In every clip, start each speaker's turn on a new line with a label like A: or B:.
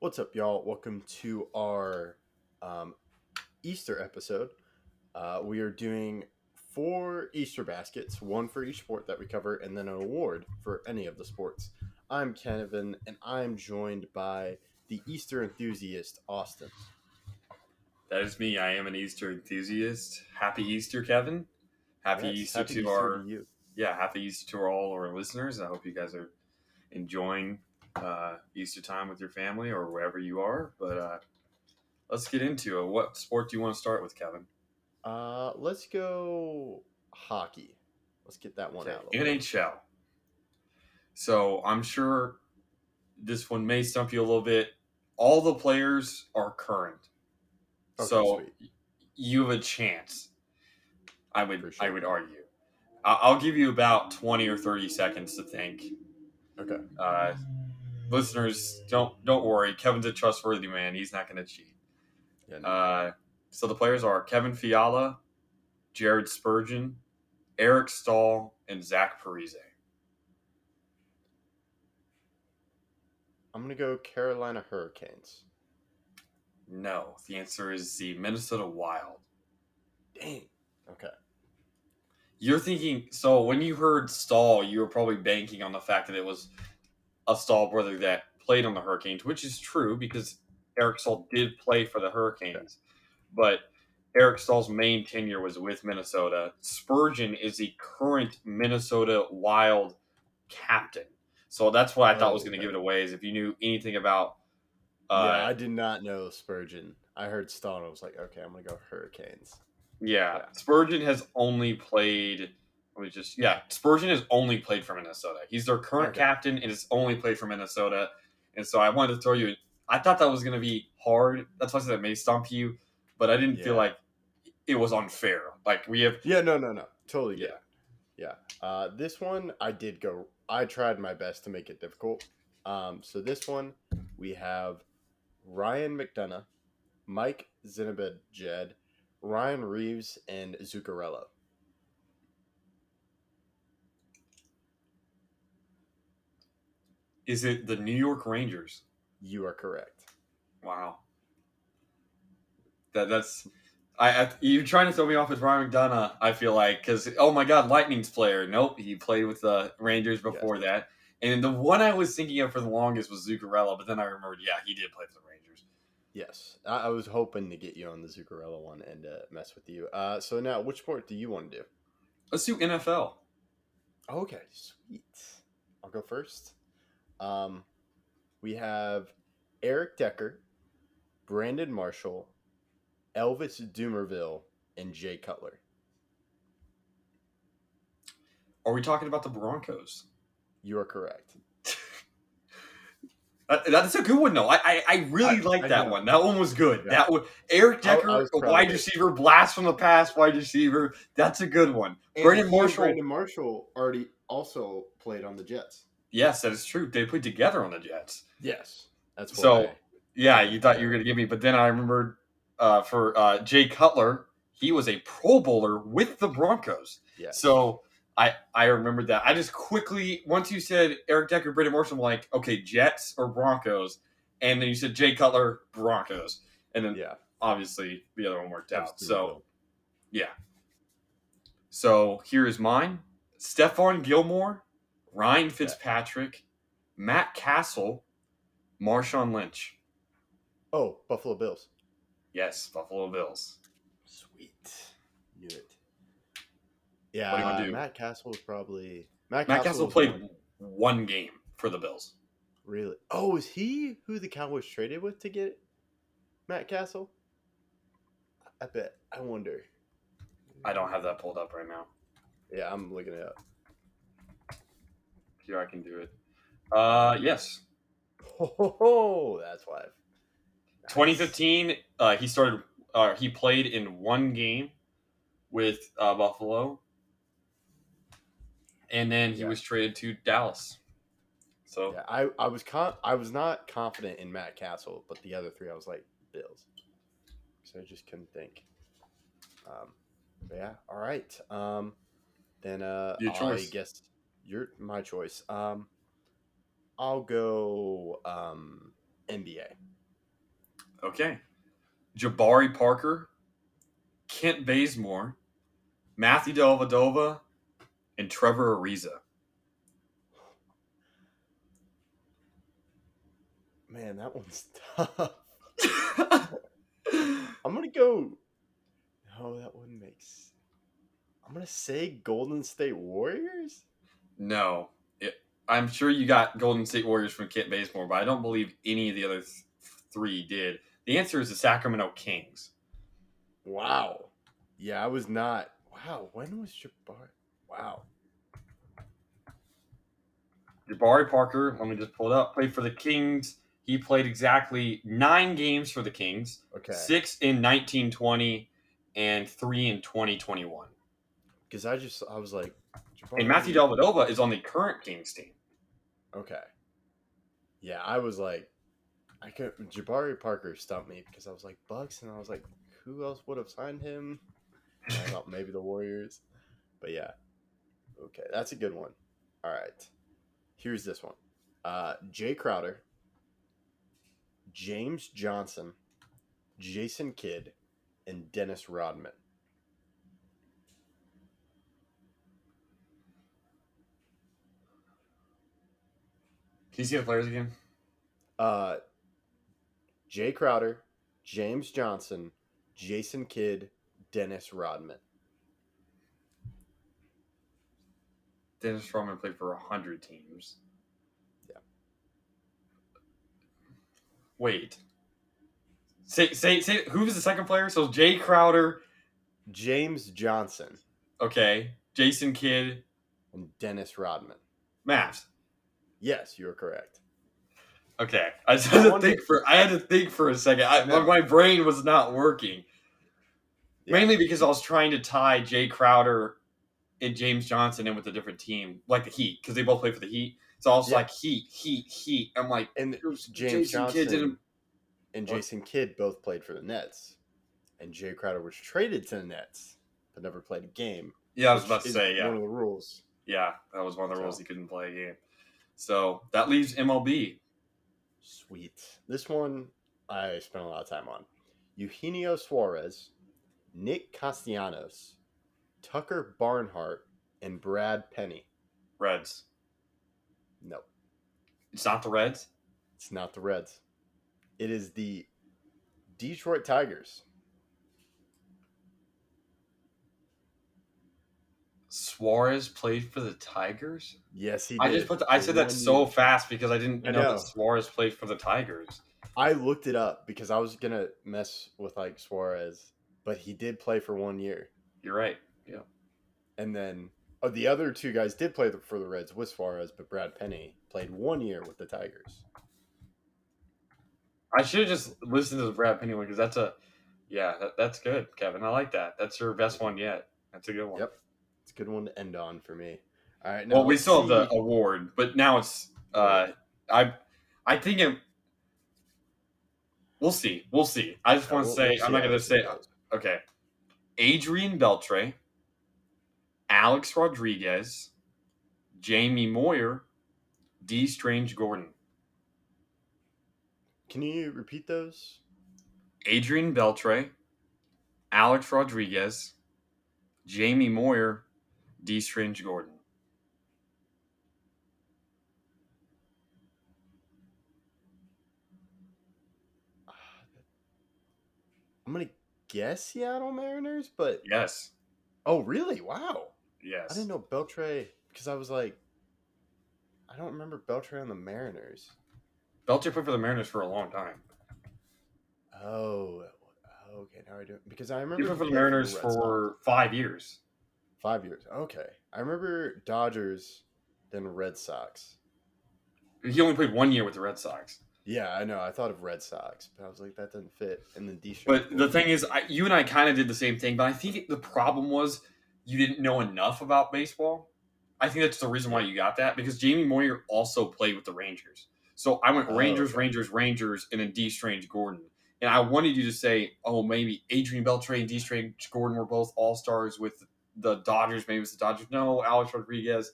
A: What's up, y'all? Welcome to our um, Easter episode. Uh, we are doing four Easter baskets, one for each sport that we cover, and then an award for any of the sports. I'm Kevin, and I'm joined by the Easter enthusiast, Austin.
B: That is me. I am an Easter enthusiast. Happy Easter, Kevin. Happy
A: Yes,
B: Easter
A: happy
B: to
A: Easter
B: our
A: to you.
B: yeah. Happy Easter to all our listeners. I hope you guys are enjoying uh, Easter time with your family or wherever you are. But uh, let's get into it. What sport do you want to start with, Kevin?
A: Uh, let's go hockey. Let's get that one
B: Okay,
A: out. a little bit.
B: NHL. So I'm sure this one may stump you a little bit. All the players are current,
A: Okay,
B: so
A: sweet.
B: you have a chance. I would
A: sure.
B: I would argue. I'll give you about twenty or thirty seconds to think.
A: Okay.
B: Uh, listeners, don't don't worry. Kevin's a trustworthy man. He's not going to cheat.
A: Yeah, no.
B: Uh, so the players are Kevin Fiala, Jared Spurgeon, Eric Staal, and Zach Parise.
A: I'm gonna go Carolina Hurricanes.
B: No, the answer is the Minnesota Wild.
A: Dang. Okay.
B: You're thinking so when you heard Staal, you were probably banking on the fact that it was a Staal brother that played on the Hurricanes, which is true because Eric Staal did play for the Hurricanes. But Eric Staal's main tenure was with Minnesota. Spurgeon is the current Minnesota Wild captain. So that's what I thought was going to give it away is if you knew anything about
A: yeah,
B: uh,
A: I did not know Spurgeon. I heard Staal and I was like, okay, I'm gonna go Hurricanes.
B: Yeah,
A: Yeah.
B: Spurgeon has only played. Let me just. Yeah, Spurgeon has only played for Minnesota. He's their current
A: Okay.
B: captain and has only played for Minnesota. And so I wanted to throw you. I thought that was going to be hard. That's why I said it may stump you, but I didn't feel like it was unfair. Like we have.
A: Yeah, no, no, no, totally.
B: Yeah.
A: Yeah, yeah. Uh, this one I did go. I tried my best to make it difficult. Um, so this one we have Ryan McDonagh, Mike Zinabed, Jed, Ryan Reaves, and Zuccarello.
B: Is it the New York Rangers?
A: You are correct.
B: Wow. That that's. I, I you're trying to throw me off with Ryan McDonagh. I feel like because oh my god, Lightning's player. Nope, he played with the Rangers before that. And the one I was thinking of for the longest was Zuccarello, but then I remembered, yeah, he did play for the Rangers.
A: Yes, I, I was hoping to get you on the Zuccarello one and uh, mess with you. Uh, so now, which sport do you want to do?
B: Let's do NFL.
A: Okay, sweet. I'll go first. Um, we have Eric Decker, Brandon Marshall, Elvis Dumervil, and Jay Cutler.
B: Are we talking about the Broncos?
A: You are correct.
B: Uh, that's a good one, though. I I, I really like that one. That one was good.
A: Yeah.
B: That one, Eric
A: I- I
B: Decker,
A: was proud
B: wide receiver, blast from the past, wide receiver. That's a good one. Brandon Marshall.
A: Brandon Marshall already also played on the Jets.
B: Yes, that is true. They played together on the Jets.
A: Yes, that's
B: So. Yeah, you thought you were going to give me, but then I remembered uh, for uh, Jay Cutler, he was a Pro Bowler with the Broncos.
A: Yeah.
B: So I I remembered that. I just quickly once you said Eric Decker, Brandon Marshall, I'm like, okay, Jets or Broncos, and then you said Jay Cutler, Broncos, and then
A: yeah,
B: obviously the other one worked out. So
A: Dumervil.
B: yeah. So here is mine: Stephon Gilmore, Ryan Fitzpatrick, Matt Cassel, Marshawn Lynch.
A: oh, Buffalo Bills.
B: Yes, Buffalo Bills.
A: Sweet. Knew it. Yeah,
B: What do you wanna do?
A: Matt Cassel was probably Matt,
B: Matt Cassel,
A: Cassel
B: played
A: one-
B: one game for the Bills.
A: really. Oh, is he who the Cowboys traded with to get Matt Cassel? I bet. I wonder.
B: I don't have that pulled up right now.
A: Yeah, I'm looking it up.
B: Here I can do it. Uh, yes.
A: Ho, that's why. Nice.
B: 2015, uh, he started. Uh, he played in one game with uh, Buffalo, and then he
A: Yeah.
B: was traded to Dallas. So
A: Yeah, I, I was con- I was not confident in Matt Cassel, but the other three I was like Bills. So I just couldn't think. Um, yeah, all right. Um, then uh,
B: Your
A: I guess your my choice. Um, I'll go um NBA.
B: Okay. Jabari Parker, Kent Bazemore, Matthew Dellavedova, and Trevor Ariza.
A: Man, that one's tough. I'm gonna go. No, that one makes. I'm gonna say Golden State Warriors.
B: No. It, I'm sure you got Golden State Warriors from Kent Bazemore, but I don't believe any of the other th- three did. The answer is the Sacramento Kings.
A: Wow. Yeah, I was not. Wow, when was Jabari? Wow.
B: Jabari Parker, let me just pull it up, played for the Kings. He played exactly nine games for the Kings,
A: Okay.
B: six in 1920 and three in 2021.
A: Because I just I was like.
B: And Matthew Dellavedova is on the current Kings team.
A: Okay. Yeah, I was like, I could Jabari Parker stumped me because I was like Bucks, and I was like, who else would have signed him? I thought maybe the Warriors, but yeah. Okay, that's a good one. All right, here's this one: uh, Jae Crowder, James Johnson, Jason Kidd, and Dennis Rodman.
B: Can you see the players again?
A: Uh, Jae Crowder, James Johnson, Jason Kidd, Dennis Rodman.
B: Dennis Rodman played for 100 teams.
A: Yeah.
B: Wait. Say, say, say, who was the second player? So Jae Crowder,
A: James Johnson
B: okay, Jason Kidd,
A: and Dennis Rodman.
B: Mavs.
A: Yes, you are correct.
B: Okay, I just had to think for. I had to think for a second. I,
A: I
B: my brain was not working.
A: Yeah.
B: Mainly because I was trying to tie Jae Crowder and James Johnson in with a different team, like the Heat, because they both play for the Heat. So I was
A: Yeah.
B: like Heat, Heat, Heat. I'm like
A: And
B: James
A: James
B: Jason Kidd
A: Johnson
B: didn't.
A: and
B: What?
A: Jason Kidd both played for the Nets, and Jae Crowder was traded to the Nets, but never played a game.
B: Yeah, I was about to say yeah,
A: one of the rules.
B: yeah. That was one of the rules he couldn't play a game. So that leaves MLB.
A: Sweet. This one I spent a lot of time on. Eugenio Suarez, Nick Castellanos, Tucker Barnhart, and Brad Penny.
B: Reds.
A: No,
B: It's not the Reds.
A: it's not the Reds. It is the Detroit Tigers.
B: Suarez played for the Tigers.
A: Yes, he did.
B: I just put. The, I said that so
A: year.
B: fast because I didn't
A: I
B: know,
A: know.
B: that Suarez played for the Tigers.
A: I looked it up because I was gonna mess with like Suarez, but he did play for one year,
B: You're right. Yeah.
A: And then oh, the other two guys did play for the Reds with Suarez, but Brad Penny played one year with the Tigers.
B: I should have just listened to the Brad Penny one because that's a, yeah, that, that's good, Kevin. I like that. That's your best one yet. That's a good one.
A: Yep. Good one to end on for me. All right,
B: well, we still have the award, but now it's. uh I, I think it. We'll see. We'll see. I just
A: Yeah,
B: want to
A: we'll-
B: say
A: we'll
B: I'm not going to say okay. Adrian Beltre, Alex Rodriguez, Jamie Moyer, Dee Strange-Gordon.
A: Can you repeat those?
B: Adrian Beltre, Alex Rodriguez, Jamie Moyer, Dee Strange-Gordon.
A: I'm gonna guess Seattle Mariners, but
B: Yes.
A: oh, really? Wow,
B: Yes.
A: I didn't know Beltre because I was like, I don't remember Beltre on the Mariners.
B: Beltre played for the Mariners for a long time.
A: Oh, okay. Now I do because I remember
B: He played for the Mariners for five years.
A: Five years. Okay, I remember Dodgers, then Red Sox.
B: He only played one year with the Red Sox.
A: Yeah, I know. I thought of Red Sox, but I was like, that doesn't fit. And then D.
B: But the thing is, I, you and I kind of did the same thing. But I think the problem was you didn't know enough about baseball. I think that's the reason why you got that because Jamie Moyer also played with the Rangers. So I went
A: Oh,
B: Rangers,
A: okay.
B: Rangers, Rangers, and then Dee Strange-Gordon. And I wanted you to say, oh, maybe Adrian Beltre and Dee Strange-Gordon were both all stars with the Dodgers. Maybe it's the Dodgers. No, Alex Rodriguez.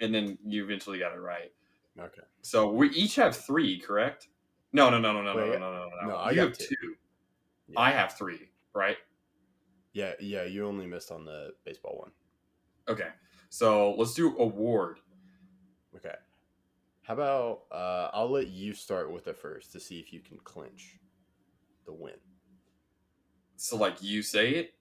B: And then you eventually got it right.
A: okay.
B: So we each have three, correct? No, no, no, no, no, no,
A: Wait,
B: no, no, no, no.
A: no, I
B: you have
A: two.
B: two.
A: Yeah.
B: I have three, right?
A: Yeah, yeah, you only missed on the baseball one.
B: Okay. So let's do award.
A: Okay. How about uh, I'll let you start with it first to see if you can clinch the win.
B: So like you say it.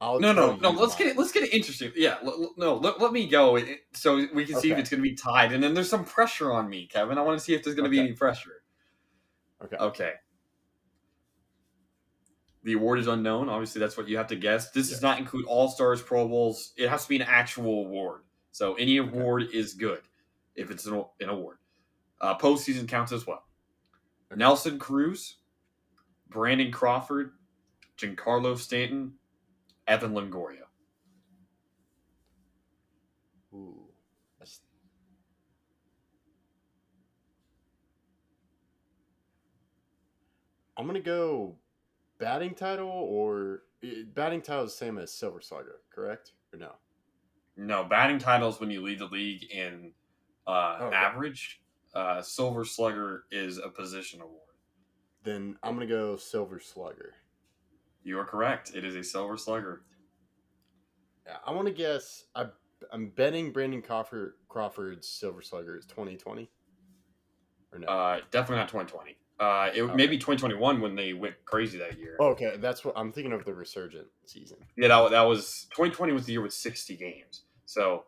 A: I'll
B: No, no, no. Let's
A: mine.
B: get it. Let's get it interesting. Yeah. l- l- no, let, let me go it- so we can see if it's going to be tied. And then there's some pressure on me, Kevin. I want to see if there's going to be any pressure.
A: Okay.
B: Okay. The award is unknown. Obviously, that's what you have to guess. This does not include All Stars, Pro Bowls. It has to be an actual award. So any award is good if it's an, an award. Uh, postseason counts as well. Nelson Cruz, Brandon Crawford, Giancarlo Stanton, Evan Longoria.
A: Ooh. That's... I'm gonna go batting title or eh, batting title is the same as Silver Slugger, correct? Or no?
B: No, batting titles when you lead the league in uh,
A: Oh, okay.
B: average. Uh, Silver Slugger is a position award.
A: Then I'm gonna go Silver Slugger.
B: You are correct. It is a Silver Slugger.
A: I want to guess. I I'm betting Brandon Crawford Crawford's Silver Slugger is 2020. Or no?
B: Uh, definitely not 2020. Uh, it
A: Okay.
B: maybe 2021 when they went crazy that year.
A: okay, that's what I'm thinking of the resurgent season.
B: Yeah, that, that was 2020 was the year with 60 games. So,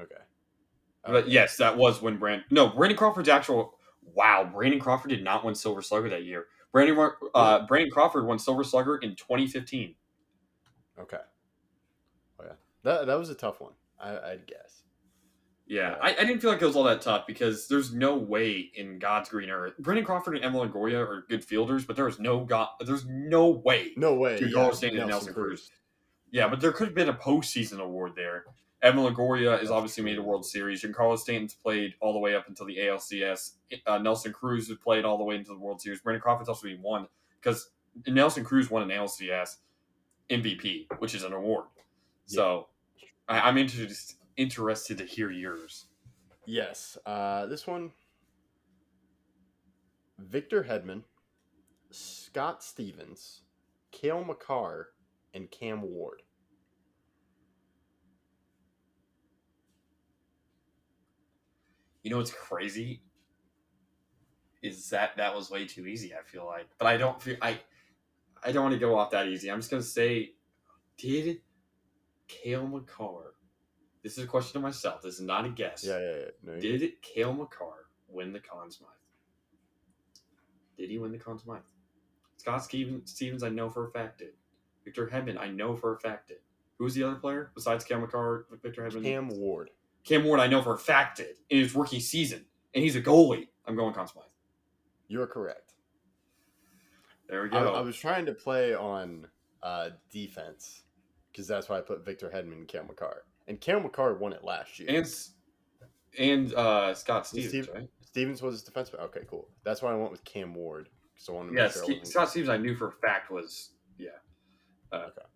A: Okay.
B: but
A: Okay.
B: yes, that was when Brand. No, Brandon Crawford's actual. Wow, Brandon Crawford did not win Silver Slugger that year. Brandon uh, Brandon Crawford won Silver Slugger in 2015.
A: Okay. Oh yeah, that that was a tough one. I, I'd guess.
B: Yeah. I, I didn't feel like it was all that tough because there's no way in God's green earth. Brandon Crawford and Evan Longoria are good fielders, but there's no God, there's no way.
A: No way.
B: Dude,
A: yeah,
B: and Nelson Cruz. Yeah, but there could have been a postseason award there. Evan Longoria is obviously made a World Series. And Carlos Stanton's played all the way up until the ALCS. Uh, Nelson Cruz has played all the way into the World Series. Brandon Crawford's also been won because Nelson Cruz won an ALCS MVP, which is an award. So I, I'm interested interested to hear yours.
A: Yes. Uh, this one. Victor Hedman, Scott Stevens, Cale Makar, and Cam Ward.
B: You know what's crazy is that that was way too easy. I feel like, but I don't feel I. I don't want to go off that easy. I'm just gonna say, did Cale Makar? This is a question to myself. This is not a guess.
A: Yeah, yeah, yeah. No,
B: Did Cale Makar win the Conn Smythe? Did he win the Conn Smythe? Scott Stevens, Stevens, I know for a fact did. Victor Hedman, I know for a fact did. Who was the other player besides Cale Makar? Victor Hedman.
A: Cam Ward.
B: Cam Ward, I know for a fact did in his rookie season, and he's a goalie. I'm going Conn Smythe.
A: You're correct.
B: There we go.
A: I was trying to play on uh, defense because that's why I put Victor Hedman and Cam Makar. And Cam Makar won it last year.
B: and and uh, Scott Stevens,
A: Steve-
B: right?
A: Stevens was his defenseman. Okay, cool. That's why I went with Cam Ward. So I wanted to
B: Yeah,
A: make sure I
B: Scott Stevens, I knew for a fact was yeah. Uh,
A: Okay.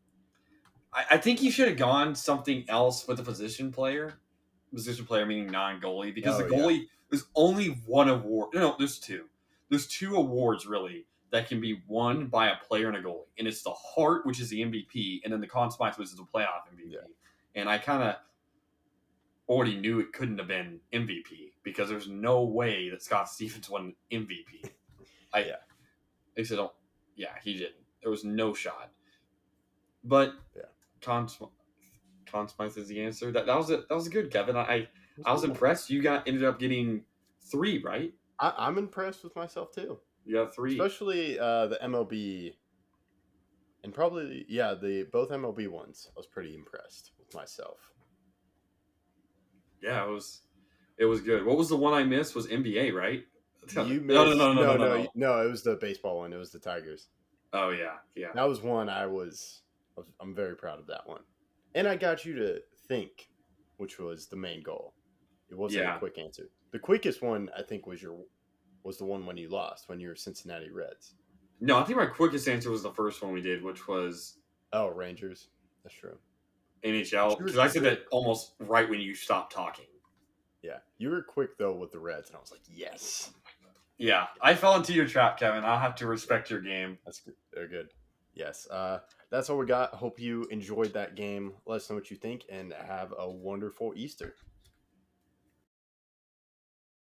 B: I, I think he should have gone something else with a position player. Position player meaning non-goalie because
A: Oh,
B: the
A: yeah.
B: goalie there's only one award. No, no, there's two. There's two awards really that can be won hmm. by a player and a goalie, and it's the Hart, which is the MVP, and then the Conn Smythe, which is the playoff MVP.
A: Yeah.
B: And I kind of already knew it couldn't have been MVP because there's no way that Scott Stevens won MVP. I
A: Yeah.
B: they said, oh, yeah, he didn't. There was no shot. But
A: Yeah.
B: Conn, Smythe is the answer. That that was it. That was good, Kevin. I I was impressed. You got ended up getting three, right?
A: I, I'm impressed with myself too,
B: You got three.
A: especially uh, the MLB, and probably yeah the both MLB ones. I was pretty impressed with myself.
B: Yeah, it was it was good. What was the one I missed? Was NBA, right?
A: You
B: no, no,
A: missed-
B: no, no, no, no,
A: no, no, It was the baseball one. It was the Tigers.
B: Oh yeah, yeah.
A: That was one I was- I'm very proud of that one, and I got you to think, which was the main goal. It wasn't
B: Yeah.
A: a quick answer. The quickest one I think was your was the one when you lost when you were Cincinnati Reds.
B: No, I think my quickest answer was the first one we did, which was
A: Oh, Rangers. That's true.
B: NHL. Because I said that almost right when you stopped talking.
A: Yeah, you were quick though with the Reds, and I was like, yes.
B: Yeah, I fell into your trap, Kevin. I'll have to respect your game.
A: That's good. They're good. Yes. Uh, that's all we got. Hope you enjoyed that game. Let us know what you think and have a wonderful Easter.